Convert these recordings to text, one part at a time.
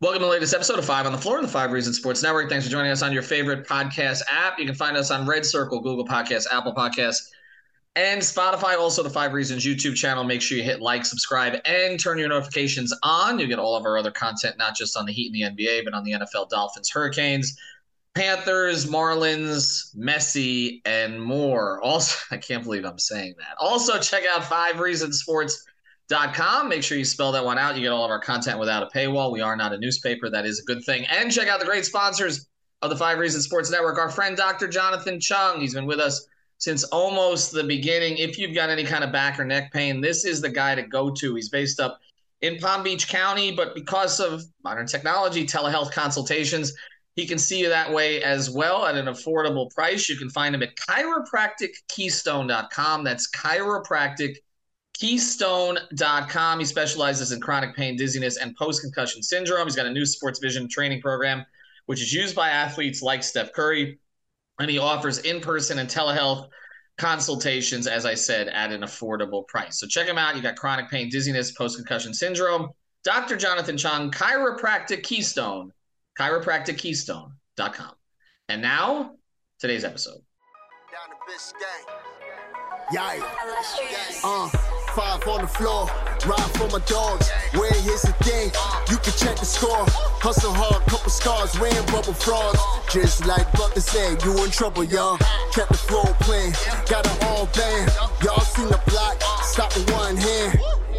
Welcome to the latest episode of Five on the Floor, of the Five Reasons Sports Network. Thanks for joining us on your favorite podcast app. You can find us on Red Circle, Google Podcasts, Apple Podcasts, and Spotify. Also, the Five Reasons YouTube channel. Make sure you hit like, subscribe, and turn your notifications on. You get all of our other content, not just on the Heat and the NBA, but on the NFL, Dolphins, Hurricanes, Panthers, Marlins, Messi, and more. Also, I can't believe I'm saying that. Also, check out Five Reasons Sports com. Make sure you spell that one out. You get all of our content without a paywall. We are not a newspaper. That is a good thing. And check out the great sponsors of the Five Reasons Sports Network. Our friend Dr. Jonathan Chung. He's been with us since almost the beginning. If you've got any kind of back or neck pain, this is the guy to go to. He's based up in Palm Beach County, but because of modern technology, telehealth consultations, he can see you that way as well at an affordable price. You can find him at chiropractickeystone.com. That's chiropractic keystone.com. He specializes in chronic pain, dizziness, and post concussion syndrome. He's got a new sports vision training program, which is used by athletes like Steph Curry. And he offers in person and telehealth consultations, as I said, at an affordable price. So check him out. You got chronic pain, dizziness, post concussion syndrome. Dr. Jonathan Chung, Chiropractic Keystone, chiropractickeystone.com. And now, today's episode. Down to Biscayne. Yikes. Uh five on the floor. Ride for my dogs. Where here's the thing, you can check the score. Hustle hard, couple scars, wearing rubber frauds. Just like Butler said, you in trouble, y'all. Kept the flow playing, got it all band. Y'all seen the block, stop with one hand.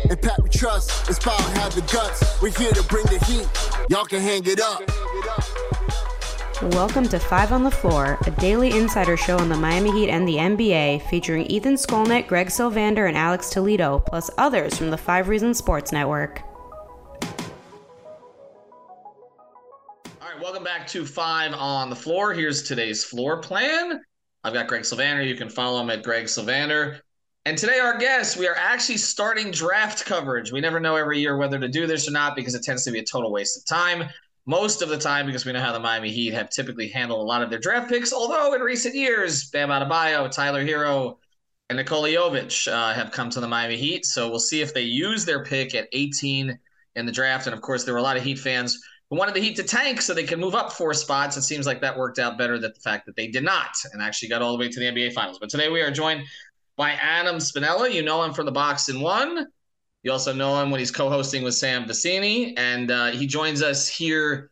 And Pat we trust, it's power, have the guts. We're here to bring the heat. Y'all can hang it up. Welcome to Five on the Floor, a daily insider show on the Miami Heat and the NBA, featuring Ethan Skolnick, Greg Sylvander, and Alex Toledo, plus others from the Five Reasons Sports Network. All right, welcome back to Five on the Floor. Here's today's floor plan. I've got Greg Sylvander. You can follow him at Greg Sylvander. And today, our guest, we are actually starting draft coverage. We never know every year whether to do this or not because it tends to be a total waste of time most of the time because we know how the Miami Heat have typically handled a lot of their draft picks. Although in recent years, Bam Adebayo, Tyler Herro, and Nikola Jovic uh, have come to the Miami Heat. So we'll see if they use their pick at 18 in the draft. And of course, there were a lot of Heat fans who wanted the Heat to tank so they could move up four spots. It seems like that worked out better than the fact that they did not and actually got all the way to the NBA Finals. But today we are joined by Adam Spinella. You know him from the Box and One. You also know him when he's co-hosting with Sam Vecenie, and uh, he joins us here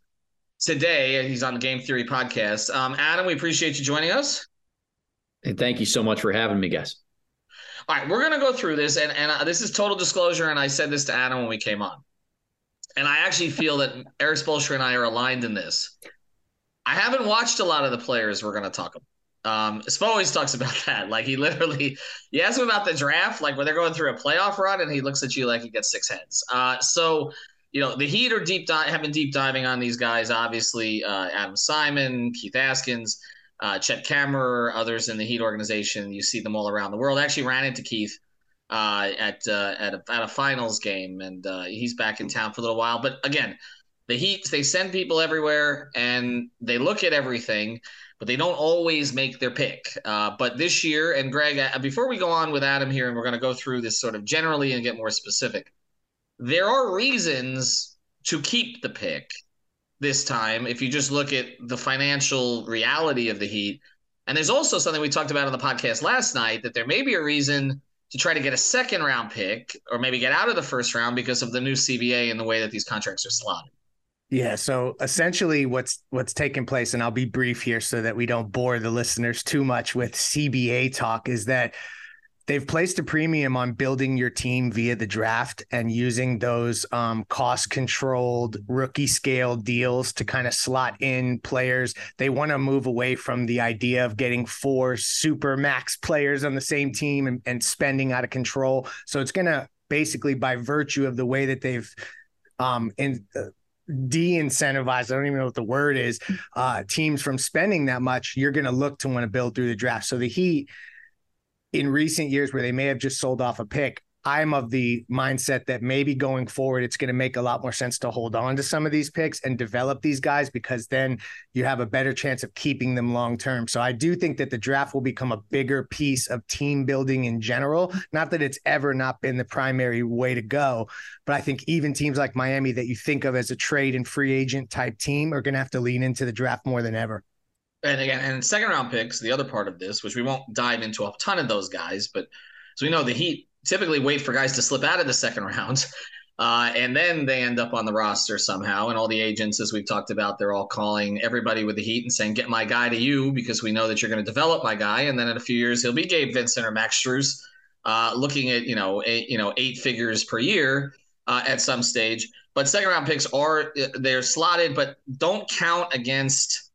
today. He's on the Game Theory podcast. Um, Adam, we appreciate you joining us. And thank you so much for having me, guys. All right, we're gonna go through this, and and uh, this is total disclosure. And I said this to Adam when we came on, and I actually feel that Erik Spoelstra and I are aligned in this. I haven't watched a lot of the players we're gonna talk about. Um, Spo always talks about that. Like he literally, you ask him about the draft, like when they're going through a playoff run, and he looks at you like he gets six heads. Uh, so, you know, the Heat are deep dive, have been deep diving on these guys. Obviously, uh, Adam Simon, Keith Askins, uh, Chet Kammerer, others in the Heat organization. You see them all around the world. I actually ran into Keith uh, at uh, at a, at a finals game, and uh, he's back in town for a little while. But again, the Heat they send people everywhere, and they look at everything but they don't always make their pick. Uh, but this year, and Greg, uh, before we go on with Adam here, and we're going to go through this sort of generally and get more specific, there are reasons to keep the pick this time if you just look at the financial reality of the Heat. And there's also something we talked about on the podcast last night that there may be a reason to try to get a second round pick or maybe get out of the first round because of the new CBA and the way that these contracts are slotted. Yeah, so essentially what's what's taking place and I'll be brief here so that we don't bore the listeners too much with CBA talk is that they've placed a premium on building your team via the draft and using those um, cost controlled rookie scale deals to kind of slot in players. They want to move away from the idea of getting four super max players on the same team and, and spending out of control. So it's going to basically, by virtue of the way that they've um, in, uh, de-incentivize. I don't even know what the word is. Uh, teams from spending that much, you're going to look to want to build through the draft. So the Heat, in recent years, where they may have just sold off a pick, I'm of the mindset that maybe going forward, it's going to make a lot more sense to hold on to some of these picks and develop these guys because then you have a better chance of keeping them long term. So I do think that the draft will become a bigger piece of team building in general. Not that it's ever not been the primary way to go, but I think even teams like Miami that you think of as a trade and free agent type team are going to have to lean into the draft more than ever. And again, and second round picks, the other part of this, which we won't dive into a ton of those guys, but so we know the Heat typically wait for guys to slip out of the second round. Uh, and then they end up on the roster somehow. And all the agents, as we've talked about, they're all calling everybody with the heat and saying, "Get my guy to you because we know that you're going to develop my guy." And then in a few years, he'll be Gabe Vincent or Max Strus, uh, looking at you know eight, you know eight figures per year uh, at some stage. But second round picks are they're slotted, but don't count against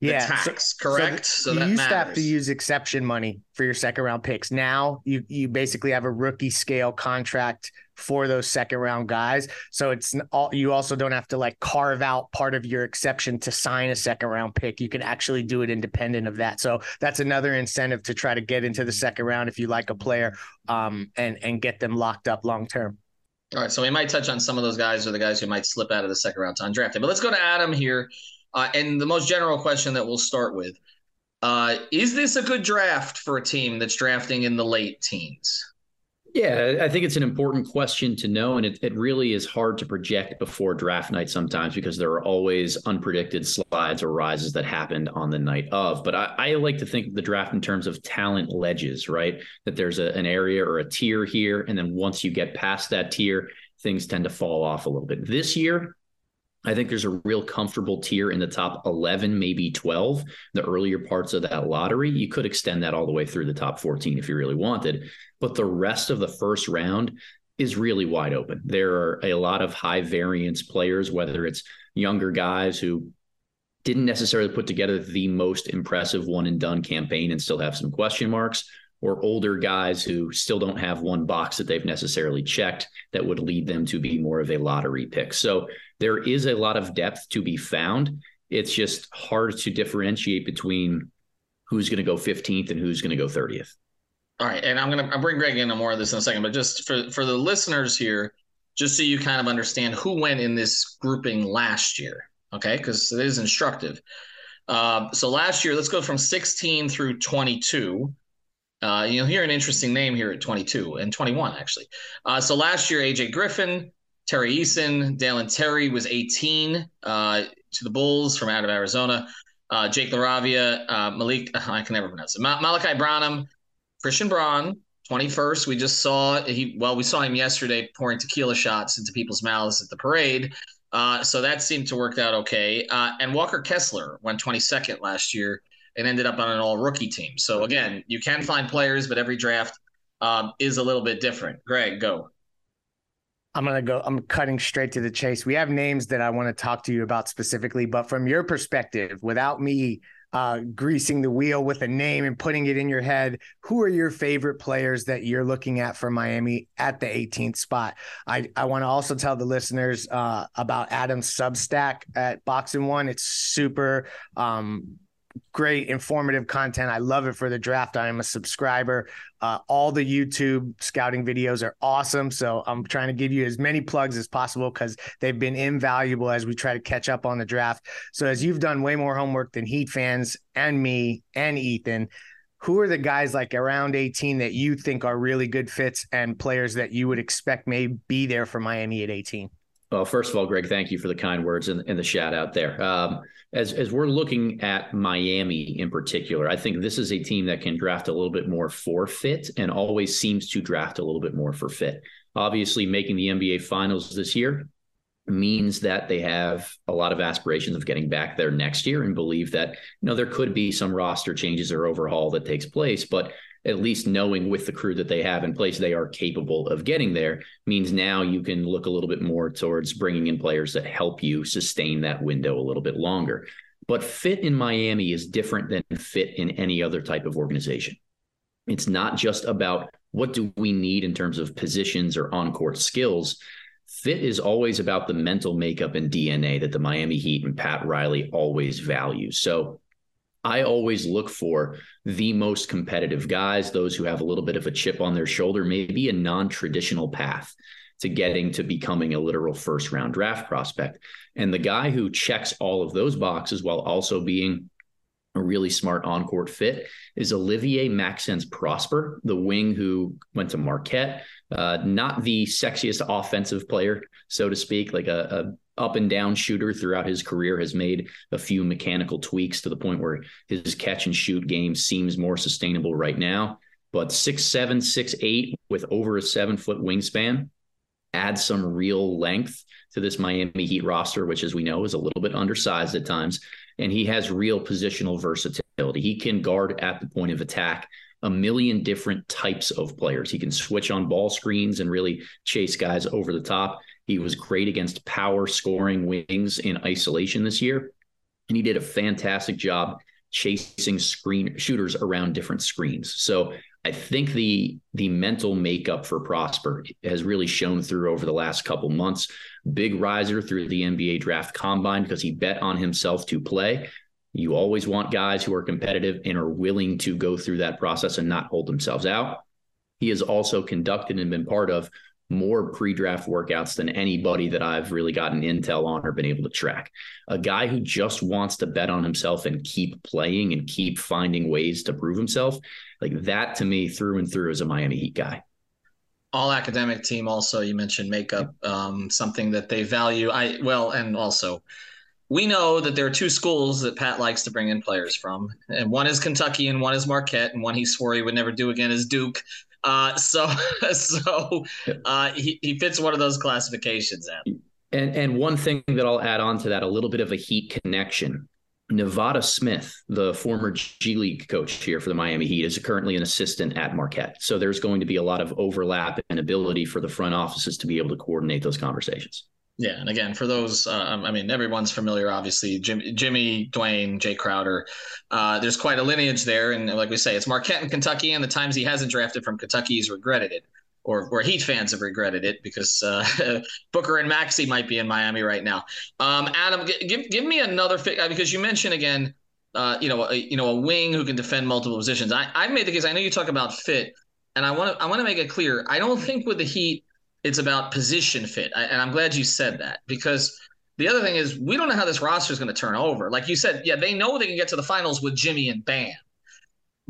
yeah, tax, so, correct? So, the, so you used matters. to have to use exception money for your second round picks. Now you you basically have a rookie scale contract for those second round guys. So it's all you also don't have to like carve out part of your exception to sign a second round pick. You can actually do it independent of that. So that's another incentive to try to get into the second round if you like a player um, and and get them locked up long term. All right, so we might touch on some of those guys or the guys who might slip out of the second round to undrafted. But let's go to Adam here. Uh, and the most general question that we'll start with uh, is this a good draft for a team that's drafting in the late teens? Yeah, I think it's an important question to know. And it, it really is hard to project before draft night sometimes because there are always unpredicted slides or rises that happened on the night of. But I, I like to think of the draft in terms of talent ledges, right? That there's a, an area or a tier here. And then once you get past that tier, things tend to fall off a little bit. This year, I think there's a real comfortable tier in the top 11, maybe 12, the earlier parts of that lottery. You could extend that all the way through the top 14 if you really wanted. But the rest of the first round is really wide open. There are a lot of high variance players, whether it's younger guys who didn't necessarily put together the most impressive one and done campaign and still have some question marks, or older guys who still don't have one box that they've necessarily checked that would lead them to be more of a lottery pick. So there is a lot of depth to be found. It's just hard to differentiate between who's going to go 15th and who's going to go 30th. All right, and I'm gonna bring Greg into more of this in a second, but just for for the listeners here, just so you kind of understand who went in this grouping last year, okay? Because it is instructive. Uh, so last year, let's go from 16 through 22. Uh, you'll hear an interesting name here at 22 and 21, actually. Uh, so last year, AJ Griffin, Tari Eason, Dalen Terry was 18 uh, to the Bulls from out of Arizona. Uh, Jake LaRavia, uh, Malik, I can never pronounce it. Ma- Malaki Branham, Christian Braun, 21st. We just saw he, well, we saw him yesterday pouring tequila shots into people's mouths at the parade. Uh, so that seemed to work out okay. and Walker Kessler went 22nd last year and ended up on an all rookie team. So again, you can find players, but every draft um, is a little bit different. Greg, go. I'm gonna go. I'm cutting straight to the chase. We have names that I want to talk to you about specifically, but from your perspective, without me uh, greasing the wheel with a name and putting it in your head, who are your favorite players that you're looking at for Miami at the 18th spot? I, I want to also tell the listeners uh, about Adam's Substack at Box and One. It's super um, great informative content. I love it for the draft. I am a subscriber. Uh, all the YouTube scouting videos are awesome. So I'm trying to give you as many plugs as possible because they've been invaluable as we try to catch up on the draft. So as you've done way more homework than Heat fans and me and Ethan, who are the guys like around 18 that you think are really good fits and players that you would expect may be there for Miami at 18? Well, first of all, Greg, thank you for the kind words and, and the shout out there. Um, as as we're looking at Miami in particular, I think this is a team that can draft a little bit more for fit and always seems to draft a little bit more for fit. Obviously, making the NBA Finals this year means that they have a lot of aspirations of getting back there next year and believe that you know there could be some roster changes or overhaul that takes place, but at least knowing with the crew that they have in place, they are capable of getting there means now you can look a little bit more towards bringing in players that help you sustain that window a little bit longer. But fit in Miami is different than fit in any other type of organization. It's not just about what do we need in terms of positions or on court skills. fit is always about the mental makeup and DNA that the Miami Heat and Pat Riley always value. So I always look for the most competitive guys, those who have a little bit of a chip on their shoulder, maybe a non traditional path to getting to becoming a literal first round draft prospect. And the guy who checks all of those boxes while also being a really smart on court fit is Olivier Maxence Prosper, the wing who went to Marquette. Uh, not the sexiest offensive player, so to speak, like a, a up and down shooter throughout his career has made a few mechanical tweaks to the point where his catch and shoot game seems more sustainable right now. But six seven, six eight with over a seven foot wingspan adds some real length to this Miami Heat roster, which, as we know, is a little bit undersized at times. And he has real positional versatility. He can guard at the point of attack a million different types of players. He can switch on ball screens and really chase guys over the top. He was great against power scoring wings in isolation this year. And he did a fantastic job chasing screen shooters around different screens. So I think the the mental makeup for Prosper has really shown through over the last couple months. Big riser through the NBA draft combine because he bet on himself to play. You always want guys who are competitive and are willing to go through that process and not hold themselves out. He has also conducted and been part of more pre-draft workouts than anybody that I've really gotten intel on or been able to track. A guy who just wants to bet on himself and keep playing and keep finding ways to prove himself. Like that to me through and through is a Miami Heat guy. All academic team also you mentioned makeup um, something that they value. I well and also we know that there are two schools that Pat likes to bring in players from, and one is Kentucky and one is Marquette, and one he swore he would never do again is Duke. Uh, so, so uh, he he fits one of those classifications. Adam. And and one thing that I'll add on to that, a little bit of a Heat connection. Nevada Smith, the former G League coach here for the Miami Heat, is currently an assistant at Marquette. So there's going to be a lot of overlap and ability for the front offices to be able to coordinate those conversations. Yeah, and again, for those, uh, I mean, everyone's familiar, obviously. Jim, Jimmy, Dwyane, Jae Crowder. Uh, there's quite a lineage there, and like we say, it's Marquette in Kentucky. And the times he hasn't drafted from Kentucky, he's regretted it, or or Heat fans have regretted it because uh, Booker and Maxey might be in Miami right now. Um, Adam, give give me another fit uh, because you mentioned again, uh, you know, a, you know, a wing who can defend multiple positions. I I made the case. I know you talk about fit, and I want to I want to make it clear. I don't think with the Heat it's about position fit. I, and I'm glad you said that because the other thing is we don't know how this roster is going to turn over. Like you said, yeah, they know they can get to the finals with Jimmy and Bam.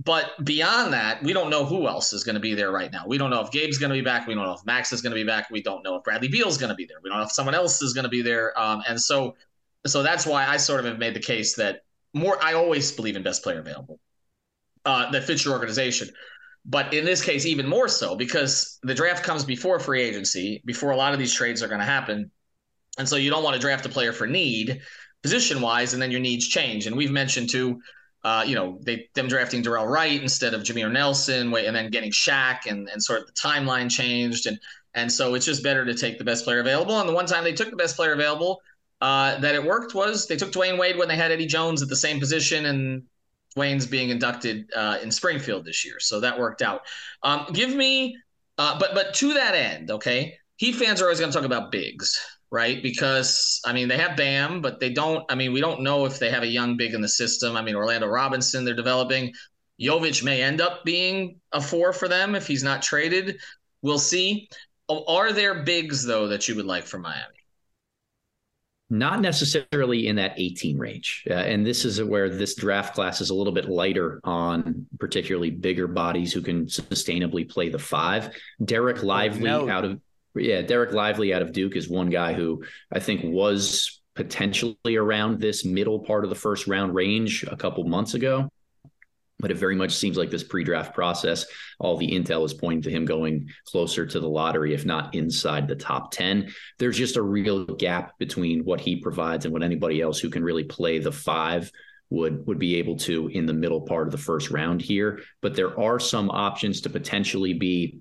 But beyond that, we don't know who else is going to be there right now. We don't know if Gabe's going to be back. We don't know if Max is going to be back. We don't know if Bradley Beal's going to be there. We don't know if someone else is going to be there. Um, and so, so that's why I sort of have made the case that more. I always believe in best player available uh, that fits your organization but in this case even more so because the draft comes before free agency before a lot of these trades are going to happen. And so you don't want to draft a player for need position wise and then your needs change. And we've mentioned too uh, you know they them drafting Dorell Wright instead of Jameer Nelson and then getting Shaq and, and sort of the timeline changed. And and so it's just better to take the best player available. And the one time they took the best player available uh, that it worked was they took Dwyane Wade when they had Eddie Jones at the same position and Dwyane's being inducted uh, in Springfield this year, so that worked out. Um, give me, uh, but but to that end, okay, Heat fans are always going to talk about bigs, right? Because I mean they have Bam, but they don't. I mean we don't know if they have a young big in the system. I mean Orlando Robinson, they're developing. Jovic may end up being a four for them if he's not traded. We'll see. Are there bigs though that you would like for Miami? Not necessarily in that 18 range. Uh, and this is where this draft class is a little bit lighter on particularly bigger bodies who can sustainably play the five. Dereck Lively no. out of yeah, Dereck Lively out of Duke is one guy who I think was potentially around this middle part of the first round range a couple months ago but it very much seems like this pre-draft process all the intel is pointing to him going closer to the lottery if not inside the top 10 there's just a real gap between what he provides and what anybody else who can really play the five would would be able to in the middle part of the first round here. But there are some options to potentially be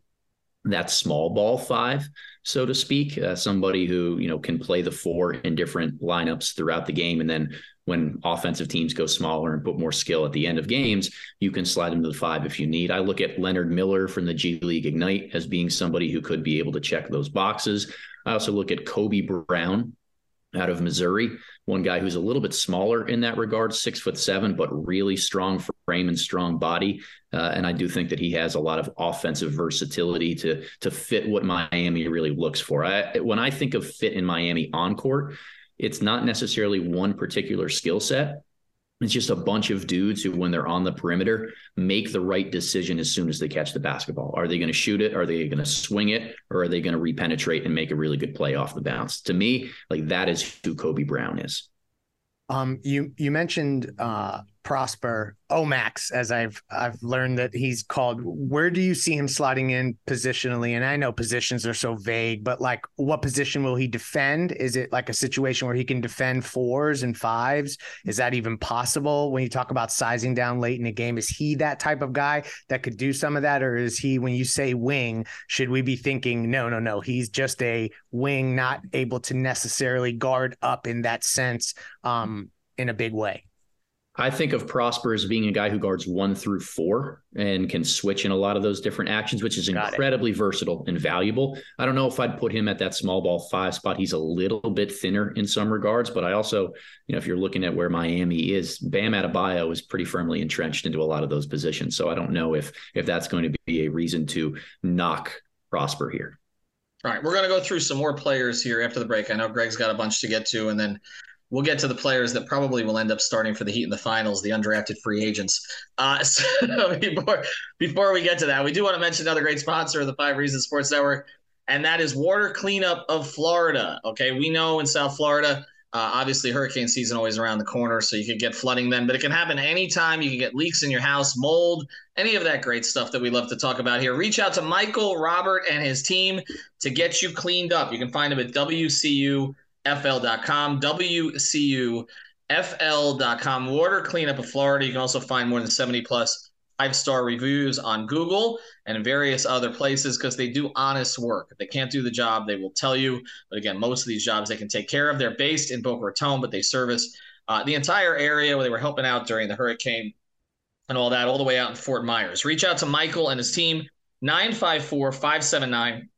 that small ball five so to speak uh, somebody who you know can play the four in different lineups throughout the game and then when offensive teams go smaller and put more skill at the end of games, you can slide them to the five if you need. I look at Leonard Miller from the G League Ignite as being somebody who could be able to check those boxes. I also look at Kobe Brown out of Missouri, one guy who's a little bit smaller in that regard, six foot seven, but really strong frame and strong body. Uh, and I do think that he has a lot of offensive versatility to to fit what Miami really looks for. I, when I think of fit in Miami on court, it's not necessarily one particular skill set. It's just a bunch of dudes who, when they're on the perimeter, make the right decision as soon as they catch the basketball. Are they going to shoot it? Are they going to swing it? Or are they going to repenetrate and make a really good play off the bounce? To me, like that is who Kobe Brown is. Um, you you mentioned uh, Prosper Omax, as I've I've learned that he's called. Where do you see him slotting in positionally? And I know positions are so vague, but like, what position will he defend? Is it like a situation where he can defend fours and fives? Is that even possible when you talk about sizing down late in the game? Is he that type of guy that could do some of that, or is he, when you say wing, should we be thinking no, no, no, he's just a wing, not able to necessarily guard up in that sense? Um, in a big way. I think of Prosper as being a guy who guards one through four and can switch in a lot of those different actions, which is Got incredibly it. versatile and valuable. I don't know if I'd put him at that small ball five spot. He's a little bit thinner in some regards, but I also, you know, if you're looking at where Miami is, Bam Adebayo is pretty firmly entrenched into a lot of those positions. So I don't know if if that's going to be a reason to knock Prosper here. All right, we're going to go through some more players here after the break. I know Greg's got a bunch to get to, and then we'll get to the players that probably will end up starting for the Heat in the finals, the undrafted free agents. Uh, so before before we get to that, we do want to mention another great sponsor of the Five Reasons Sports Network, and that is Water Cleanup of Florida. Okay, we know in South Florida. Uh, obviously, hurricane season always around the corner, so you could get flooding then, but it can happen anytime. You can get leaks in your house, mold, any of that great stuff that we love to talk about here. Reach out to Michael, Robert, and his team to get you cleaned up. You can find them at WCU fl.com, WCUFL.com. Water cleanup of Florida. You can also find more than 70 plus five star reviews on Google and various other places because they do honest work. If they can't do the job, they will tell you. But again, most of these jobs they can take care of. They're based in Boca Raton, but they service uh, the entire area where they were helping out during the hurricane and all that, all the way out in Fort Myers. Reach out to Michael and his team, 954 579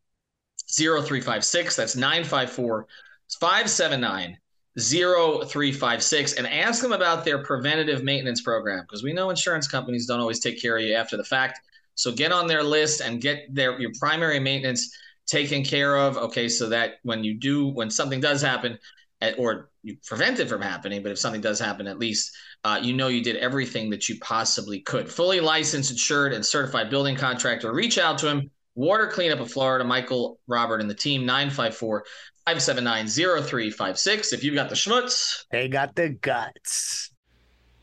0356. That's 954 579 0356 and ask them about their preventative maintenance program because we know insurance companies don't always take care of you after the fact. So get on their list and get their your primary maintenance taken care of. Okay, so that when you do when something does happen, at, or you prevent it from happening, but if something does happen, at least uh, you know you did everything that you possibly could. Fully licensed, insured, and certified building contractor. Reach out to him. Water Cleanup of Florida, Michael, Robert, and the team, 954 579-0356. If you've got the schmutz, they got the guts.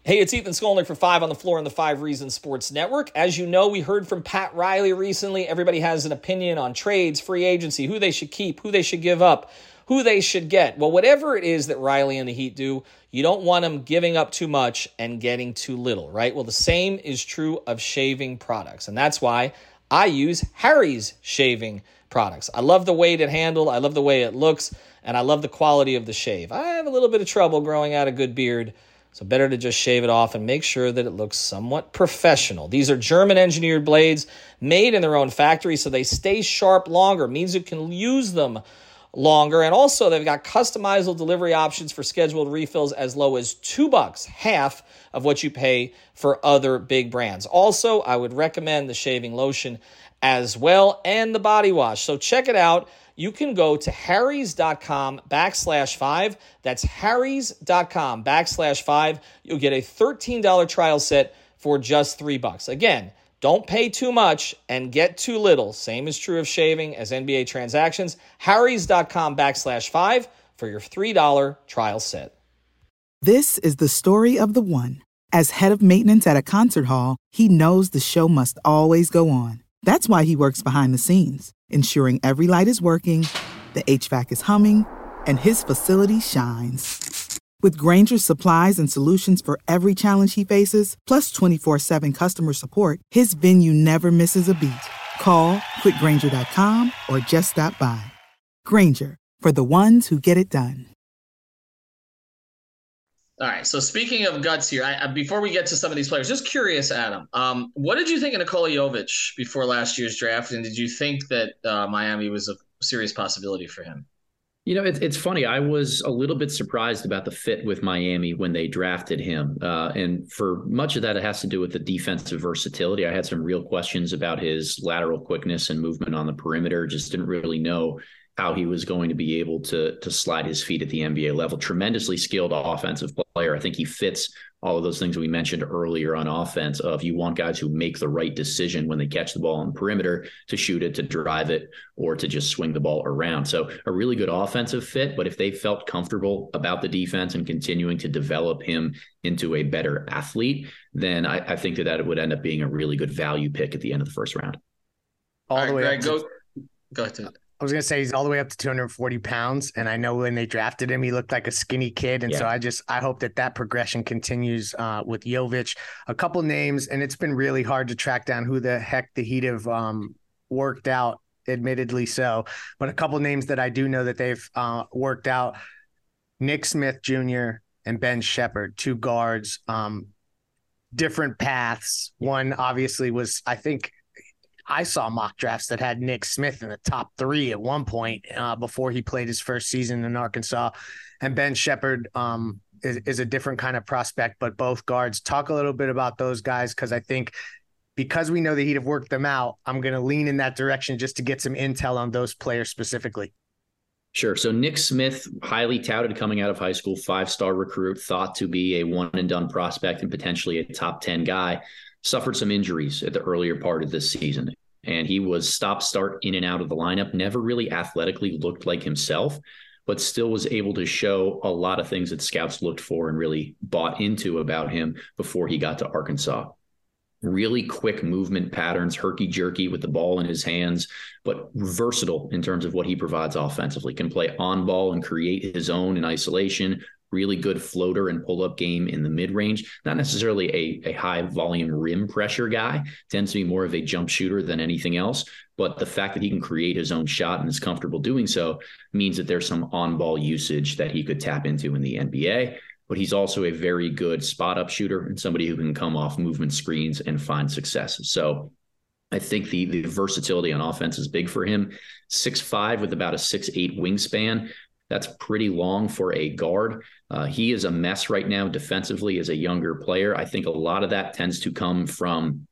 Hey, it's Ethan Skolnick for Five on the Floor on the Five Reasons Sports Network. As you know, we heard from Pat Riley recently. Everybody has an opinion on trades, free agency, who they should keep, who they should give up, who they should get. Well, whatever it is that Riley and the Heat do, you don't want them giving up too much and getting too little, right? Well, the same is true of shaving products. And that's why I use Harry's shaving products. I love the weight it handled, I love the way it looks, and I love the quality of the shave. I have a little bit of trouble growing out a good beard, so better to just shave it off and make sure that it looks somewhat professional. These are German engineered blades made in their own factory, so they stay sharp longer, means you can use them longer. And also, they've got customizable delivery options for scheduled refills as low as two bucks, half of what you pay for other big brands. Also, I would recommend the shaving lotion as well and the body wash. So check it out. You can go to harrys.com backslash five. That's harrys.com backslash five. You'll get a $13 trial set for just three bucks. Again, don't pay too much and get too little. Same is true of shaving as NBA transactions. Harrys.com backslash five for your $3 trial set. This is the story of the one. As head of maintenance at a concert hall, he knows the show must always go on. That's why he works behind the scenes, ensuring every light is working, the HVAC is humming, and his facility shines. With Grainger's supplies and solutions for every challenge he faces, plus 24 7 customer support, his venue never misses a beat. Call quickgranger.com or just stop by. Grainger, for the ones who get it done. All right. So speaking of guts here, I, before we get to some of these players, just curious, Adam, um, what did you think of Nikola Jovic before last year's draft, and did you think that uh, Miami was a serious possibility for him? You know, it's it's funny. I was a little bit surprised about the fit with Miami when they drafted him, uh, and for much of that, it has to do with the defensive versatility. I had some real questions about his lateral quickness and movement on the perimeter. Just didn't really know how he was going to be able to to slide his feet at the NBA level. Tremendously skilled offensive player. I think he fits all of those things we mentioned earlier on offense of you want guys who make the right decision when they catch the ball on the perimeter to shoot it, to drive it, or to just swing the ball around. So a really good offensive fit. But if they felt comfortable about the defense and continuing to develop him into a better athlete, then I, I think that that would end up being a really good value pick at the end of the first round. All, all the way Greg, go, go ahead. I was gonna say he's all the way up to 240 pounds, and I know when they drafted him, he looked like a skinny kid, and yeah. so I just I hope that that progression continues uh, with Jovic. A couple names, and it's been really hard to track down who the heck the Heat have um, worked out. Admittedly, so, but a couple names that I do know that they've uh, worked out: Nick Smith Jr. and Ben Sheppard, two guards. Um, different paths. One obviously was, I think, I saw mock drafts that had Nick Smith in the top three at one point uh, before he played his first season in Arkansas, and Ben Sheppard um, is, is a different kind of prospect. But both guards, talk a little bit about those guys because I think because we know that he'd have worked them out, I'm going to lean in that direction just to get some intel on those players specifically. Sure. So Nick Smith, highly touted coming out of high school, five star recruit, thought to be a one and done prospect and potentially a top 10 guy suffered some injuries at the earlier part of this season. And he was stop start in and out of the lineup, never really athletically looked like himself, but still was able to show a lot of things that scouts looked for and really bought into about him before he got to Arkansas. Really quick movement patterns, herky jerky with the ball in his hands, but versatile in terms of what he provides offensively. Can play on ball and create his own in isolation, really good floater and pull up game in the mid range. Not necessarily a, a high volume rim pressure guy, tends to be more of a jump shooter than anything else. But the fact that he can create his own shot and is comfortable doing so means that there's some on ball usage that he could tap into in the NBA. But he's also a very good spot up shooter and somebody who can come off movement screens and find success. So I think the the versatility on offense is big for him. Six five with about a six eight wingspan. That's pretty long for a guard. Uh, he is a mess right now defensively as a younger player. I think a lot of that tends to come from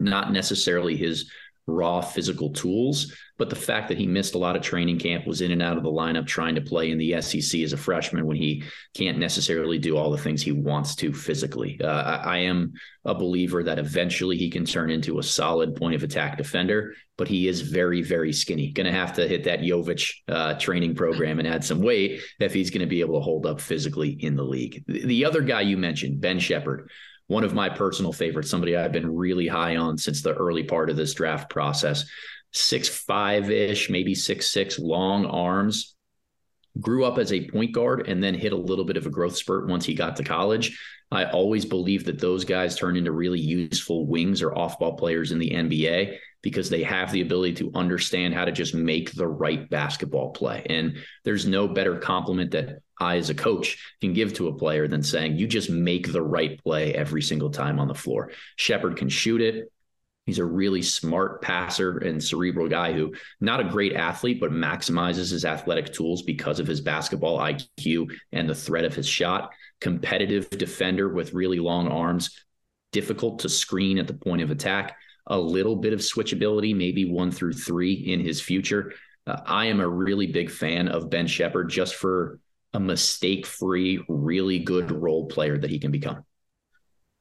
not necessarily his raw physical tools, but the fact that he missed a lot of training camp, was in and out of the lineup trying to play in the SEC as a freshman when he can't necessarily do all the things he wants to physically. Uh, I, I, am a believer that eventually he can turn into a solid point of attack defender, but he is very, very skinny. Going to have to hit that Jovic uh, training program and add some weight if he's going to be able to hold up physically in the league. The other guy you mentioned, Ben Sheppard one of my personal favorites, somebody I've been really high on since the early part of this draft process. Six five ish, maybe six six, long arms. Grew up as a point guard and then hit a little bit of a growth spurt once he got to college. I always believe that those guys turn into really useful wings or off ball players in the NBA because they have the ability to understand how to just make the right basketball play. And there's no better compliment that I, as a coach, can give to a player than saying, you just make the right play every single time on the floor. Sheppard can shoot it. He's a really smart passer and cerebral guy who, not a great athlete, but maximizes his athletic tools because of his basketball IQ and the threat of his shot. Competitive defender with really long arms, difficult to screen at the point of attack a little bit of switchability, maybe one through three in his future. Uh, I am a really big fan of Ben Sheppard just for a mistake free, really good role player that he can become.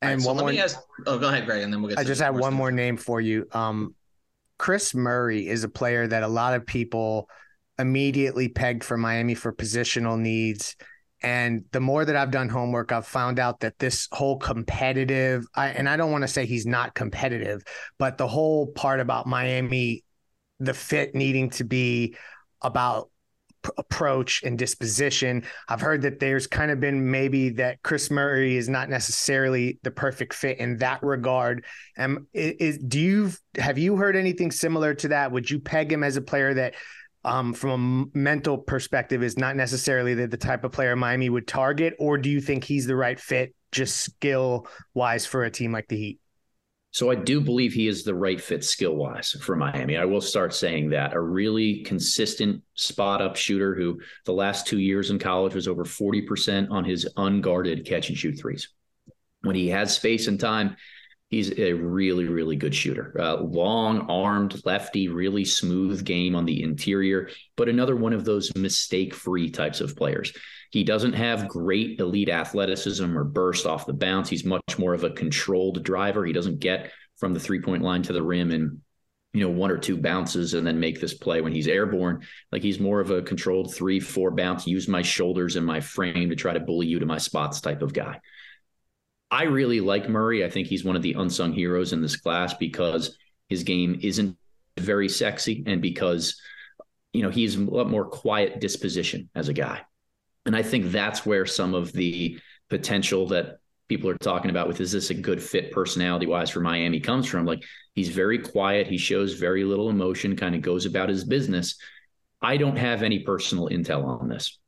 And right, so one more. Ask, oh, go ahead, Greg, and then we'll get. I just have one more name for you. Um, Kris Murray is a player that a lot of people immediately pegged for Miami for positional needs. And the more that I've done homework, I've found out that this whole competitive, I, and I don't want to say he's not competitive, but the whole part about Miami, the fit needing to be about approach and disposition. I've heard that there's kind of been maybe that Kris Murray is not necessarily the perfect fit in that regard. Um, is, do you have you heard anything similar to that? Would you peg him as a player that um, from a mental perspective is not necessarily the, the type of player Miami would target, or do you think he's the right fit just skill wise for a team like the Heat? So I do believe he is the right fit skill wise for Miami. I will start saying that a really consistent spot up shooter who the last two years in college was over 40% on his unguarded catch and shoot threes. When he has space and time, he's a really, really good shooter. Uh, long armed lefty, really smooth game on the interior, but another one of those mistake free types of players. He doesn't have great elite athleticism or burst off the bounce. He's much more of a controlled driver. He doesn't get from the three point line to the rim and you know one or two bounces and then make this play when he's airborne like he's more of a controlled three four bounce use my shoulders and my frame to try to bully you to my spots type of guy i really like murray i think he's one of the unsung heroes in this class because his game isn't very sexy and because you know he's a lot more quiet disposition as a guy and I think that's where some of the potential that people are talking about with is this a good fit personality wise for Miami comes from. Like he's very quiet, he shows very little emotion, kind of goes about his business. I don't have any personal intel on this,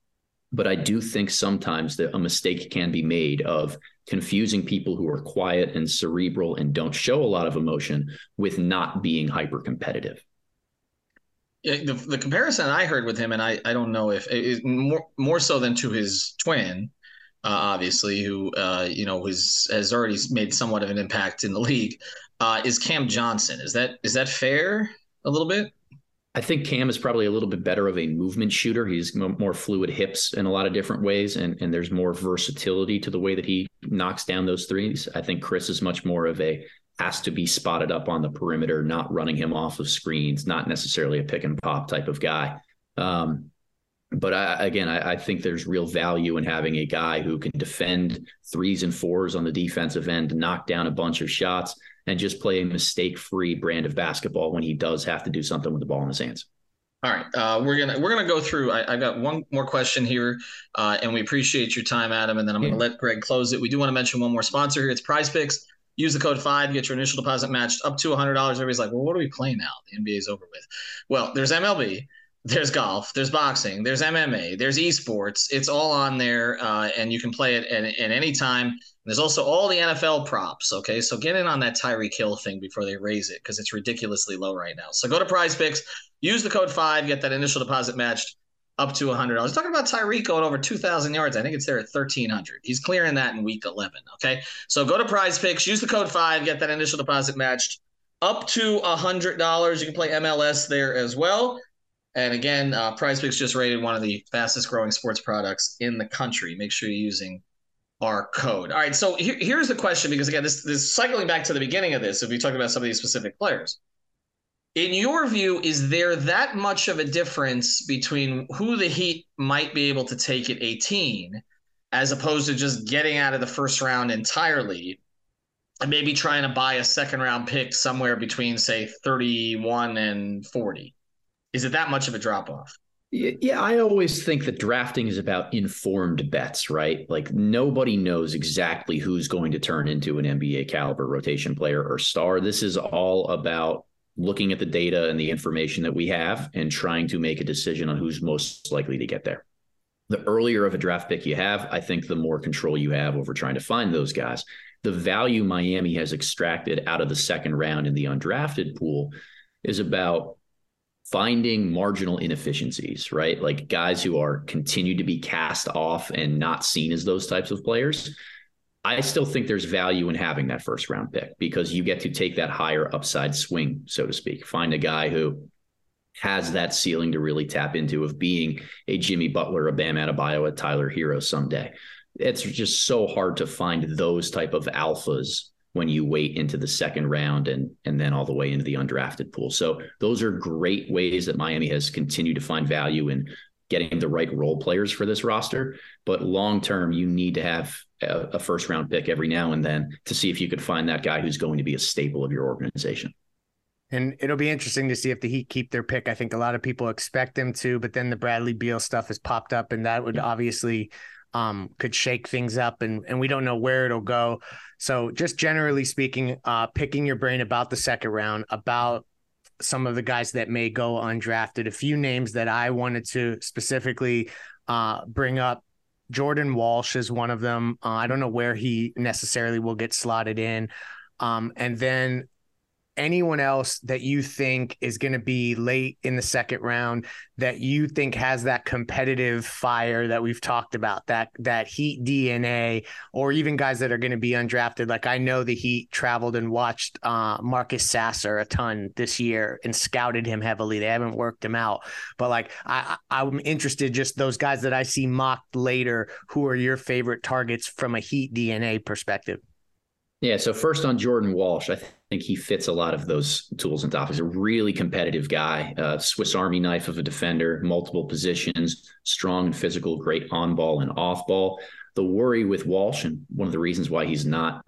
but I do think sometimes that a mistake can be made of confusing people who are quiet and cerebral and don't show a lot of emotion with not being hyper competitive the, the comparison I heard with him, and I, I don't know if more more so than to his twin, uh, obviously, who uh, you know has has already made somewhat of an impact in the league, uh, is Cam Johnson. Is that is that fair? A little bit. I think Cam is probably a little bit better of a movement shooter. He's more fluid hips in a lot of different ways, and and there's more versatility to the way that he knocks down those threes. I think Kris is much more of a has to be spotted up on the perimeter, not running him off of screens, not necessarily a pick and pop type of guy. Um, but I, again, I, I, think there's real value in having a guy who can defend threes and fours on the defensive end, knock down a bunch of shots, and just play a mistake-free brand of basketball when he does have to do something with the ball in his hands. All right, uh, we're gonna we're gonna go through. I, I got one more question here, uh, and we appreciate your time, Adam. And then I'm yeah. gonna let Greg close it. We do want to mention one more sponsor here. It's Prize Picks. Use the code five, get your initial deposit matched up to $100. Everybody's like, well, what are we playing now? The NBA is over with. Well, there's MLB, there's golf, there's boxing, there's MMA, there's esports. It's all on there, uh, and you can play it at, at any time. And there's also all the NFL props. Okay, so get in on that Tyreek Hill thing before they raise it because it's ridiculously low right now. So go to Prize Picks, use the code five, get that initial deposit matched up to hundred dollars. talking about Tyreek going over 2,000 yards. I think it's there at 1,300. He's clearing that in week 11. Okay. So go to prize picks, use the code five, get that initial deposit matched up to $100. You can play MLS there as well. And again, uh, Prize Picks just rated one of the fastest growing sports products in the country. Make sure you're using our code. All right. So here, here's the question because, again, this, this cycling back to the beginning of this, if we talk about some of these specific players in your view, is there that much of a difference between who the Heat might be able to take at 18 as opposed to just getting out of the first round entirely and maybe trying to buy a second round pick somewhere between, say, 31 and 40? Is it that much of a drop off? Yeah, I always think that drafting is about informed bets, right? Like nobody knows exactly who's going to turn into an NBA caliber rotation player or star. This is all about looking at the data and the information that we have and trying to make a decision on who's most likely to get there. The earlier of a draft pick you have, I think the more control you have over trying to find those guys. The value Miami has extracted out of the second round in the undrafted pool is about finding marginal inefficiencies, right? Like guys who are continued to be cast off and not seen as those types of players I still think there's value in having that first round pick because you get to take that higher upside swing, so to speak. Find a guy who has that ceiling to really tap into of being a Jimmy Butler, a Bam Adebayo, a Tyler Herro someday. It's just so hard to find those type of alphas when you wait into the second round and and then all the way into the undrafted pool. So those are great ways that Miami has continued to find value in getting the right role players for this roster. But long term, you need to have a, a, first round pick every now and then to see if you could find that guy who's going to be a staple of your organization. And it'll be interesting to see if the Heat keep their pick. I think a lot of people expect them to, but then the Bradley Beal stuff has popped up, and that would obviously um, could shake things up, and and we don't know where it'll go. So just generally speaking, uh, picking your brain about the second round, about some of the guys that may go undrafted. A few names that I wanted to specifically uh, bring up. Jordan Walsh is one of them. Uh, I don't know where he necessarily will get slotted in. Um, and then anyone else that you think is going to be late in the second round that you think has that competitive fire that we've talked about that that heat dna or even guys that are going to be undrafted? Like i know the heat traveled and watched uh, marcus sasser a ton this year and scouted him heavily. They haven't worked him out. But like i i'm interested just those guys that i see mocked later who are your favorite targets from a heat dna perspective yeah. So first on Jordan Walsh, I think he fits a lot of those tools and topics. A really competitive guy, Swiss Army knife of a defender, multiple positions, strong and physical, great on ball and off ball. The worry with Walsh, and one of the reasons why he's not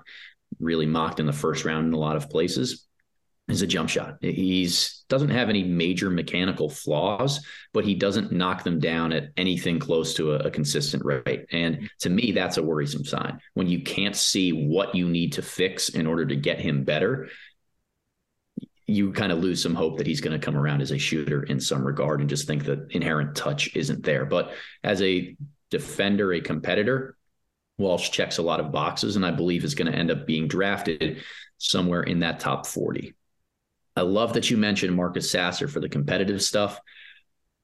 really mocked in the first round in a lot of places, is a jump shot. He's doesn't have any major mechanical flaws, but he doesn't knock them down at anything close to a, a, consistent rate. And to me, that's a worrisome sign. When you can't see what you need to fix in order to get him better, you kind of lose some hope that he's going to come around as a shooter in some regard and just think that inherent touch isn't there. But as a defender, a competitor, Walsh checks a lot of boxes and I believe is going to end up being drafted somewhere in that top 40. I love that you mentioned Marcus Sasser for the competitive stuff.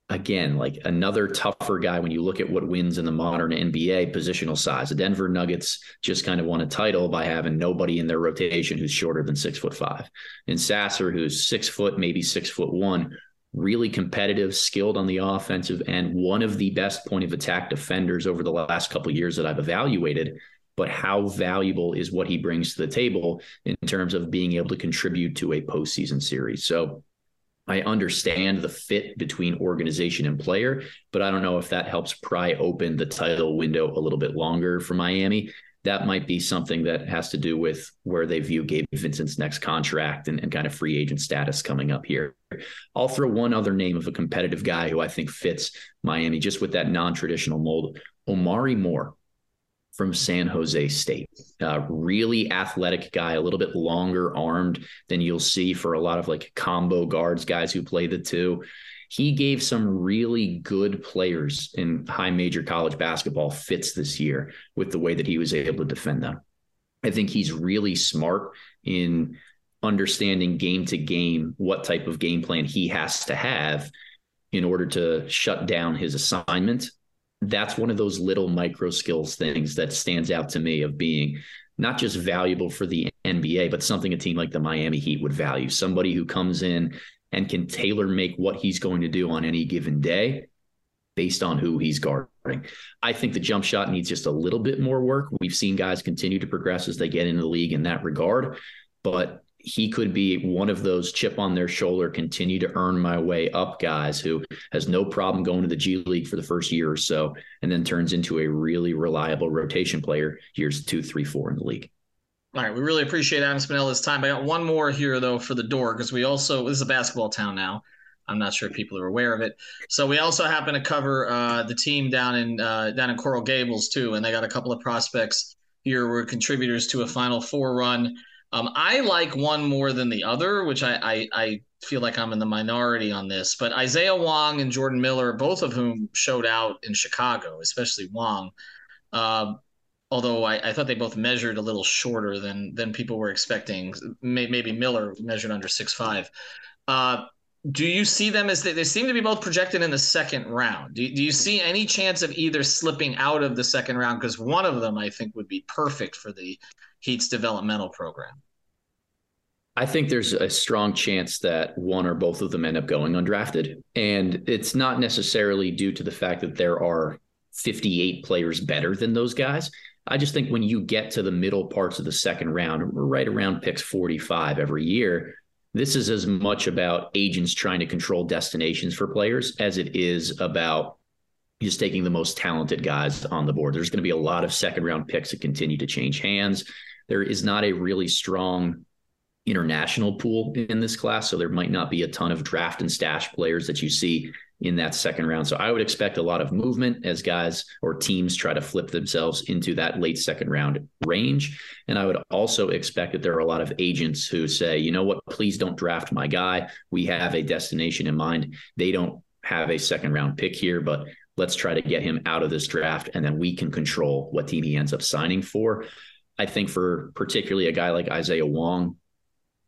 Again, like another tougher guy when you look at what wins in the modern NBA positional size. The Denver Nuggets just kind of won a title by having nobody in their rotation who's shorter than six foot five. And Sasser, who's six foot, maybe six foot one, really competitive, skilled on the offensive, and one of the best point of attack defenders over the last couple years that I've evaluated but how valuable is what he brings to the table in terms of being able to contribute to a postseason series. So I understand the fit between organization and player, but I don't know if that helps pry open the title window a little bit longer for Miami. That might be something that has to do with where they view Gabe Vincent's next contract and, and kind of free agent status coming up here. I'll throw one other name of a competitive guy who I think fits Miami just with that non traditional mold Omari Moore from San Jose State. Uh, really athletic guy, a little bit longer armed than you'll see for a lot of like combo guards, guys who play the two. He gave some really good players in high major college basketball fits this year with the way that he was able to defend them. I think he's really smart in understanding game to game what type of game plan he has to have in order to shut down his assignment that's one of those little micro skills things that stands out to me of being not just valuable for the NBA, but something a team like the Miami Heat would value. Somebody who comes in and can tailor make what he's going to do on any given day based on who he's guarding. I think the jump shot needs just a little bit more work. We've seen guys continue to progress as they get into the league in that regard, but he could be one of those chip on their shoulder, continue to earn my way up guys who has no problem going to the G League for the first year or so, and then turns into a really reliable rotation player years two, three, four in the league. All right, we really appreciate Adam Spinnella's time. I got one more here though for the door because we also this is a basketball town now. I'm not sure if people are aware of it. So we also happen to cover uh, the team down in uh, down in Coral Gables too, and they got a couple of prospects here who were contributors to a Final Four run. Um, I like one more than the other, which I, I, I feel like I'm in the minority on this. But Isaiah Wong and Jordan Miller, both of whom showed out in Chicago, especially Wong. Uh, although I, I, thought they both measured a little shorter than than people were expecting. Maybe Miller measured under six five. Uh, do you see them as they, they seem to be both projected in the second round? Do, do you see any chance of either slipping out of the second round? Because one of them I think would be perfect for the Heat's developmental program. I think there's a strong chance that one or both of them end up going undrafted. And it's not necessarily due to the fact that there are 58 players better than those guys. I just think when you get to the middle parts of the second round, right around picks 45 every year, this is as much about agents trying to control destinations for players as it is about just taking the most talented guys on the board. There's going to be a lot of second round picks that continue to change hands. There is not a really strong international pool in this class. So there might not be a ton of draft and stash players that you see in that second round. So I would expect a lot of movement as guys or teams try to flip themselves into that late second round range. And I would also expect that there are a lot of agents who say, you know what, please don't draft my guy. We have a destination in mind. They don't have a second round pick here, but let's try to get him out of this draft and then we can control what team he ends up signing for. I think for particularly a guy like Isaiah Wong,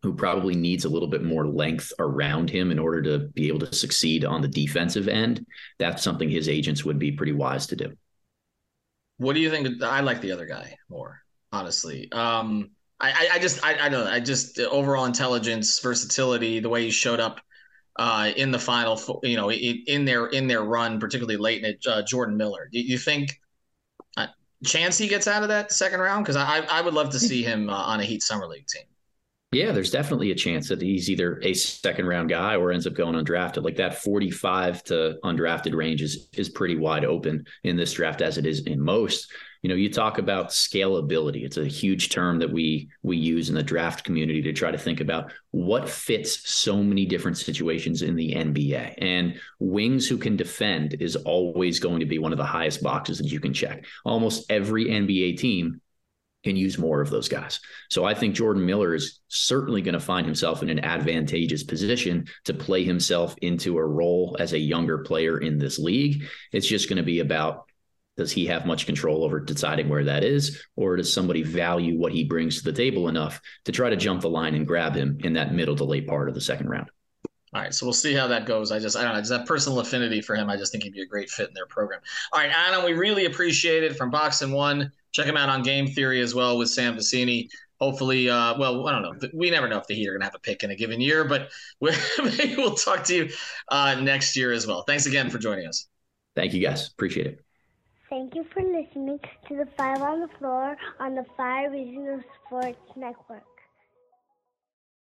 who probably needs a little bit more length around him in order to be able to succeed on the defensive end, that's something his agents would be pretty wise to do. What do you think? I like the other guy more, honestly. Um, I, I just, I, I don't know. I just overall intelligence, versatility, the way he showed up uh, in the final, you know, in their in their run, particularly late in it. Uh, Jordan Miller. Do you think chance he gets out of that second round? Because I I would love to see him uh, on a Heat summer league team. Yeah, there's definitely a chance that he's either a second round guy or ends up going undrafted. Like that 45 to undrafted range is is pretty wide open in this draft as it is in most you know you talk about scalability it's a huge term that we we use in the draft community to try to think about what fits so many different situations in the NBA and wings who can defend is always going to be one of the highest boxes that you can check almost every NBA team can use more of those guys. So I think Jordan Miller is certainly going to find himself in an advantageous position to play himself into a role as a younger player in this league. It's just going to be about does he have much control over deciding where that is or does somebody value what he brings to the table enough to try to jump the line and grab him in that middle to late part of the second round all right, so we'll see how that goes. I just, I don't know, just that personal affinity for him. I just think he'd be a great fit in their program. All right, Adam, we really appreciate it from Box and One. Check him out on Game Theory as well with Sam Vecenie. Hopefully, uh, well, I don't know. We never know if the Heat are going to have a pick in a given year, but maybe we'll talk to you uh, next year as well. Thanks again for joining us. Thank you, guys. Appreciate it. Thank you for listening to the Five on the Floor on the Five Regional Sports Network.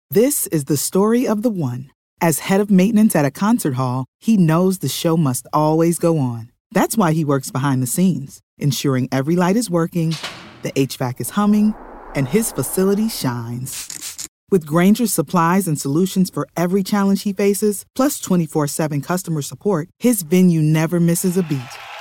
This is the story of the one. As head of maintenance at a concert hall, he knows the show must always go on. That's why he works behind the scenes, ensuring every light is working, the HVAC is humming, and his facility shines. With Grainger's supplies and solutions for every challenge he faces, plus 24 7 customer support, his venue never misses a beat.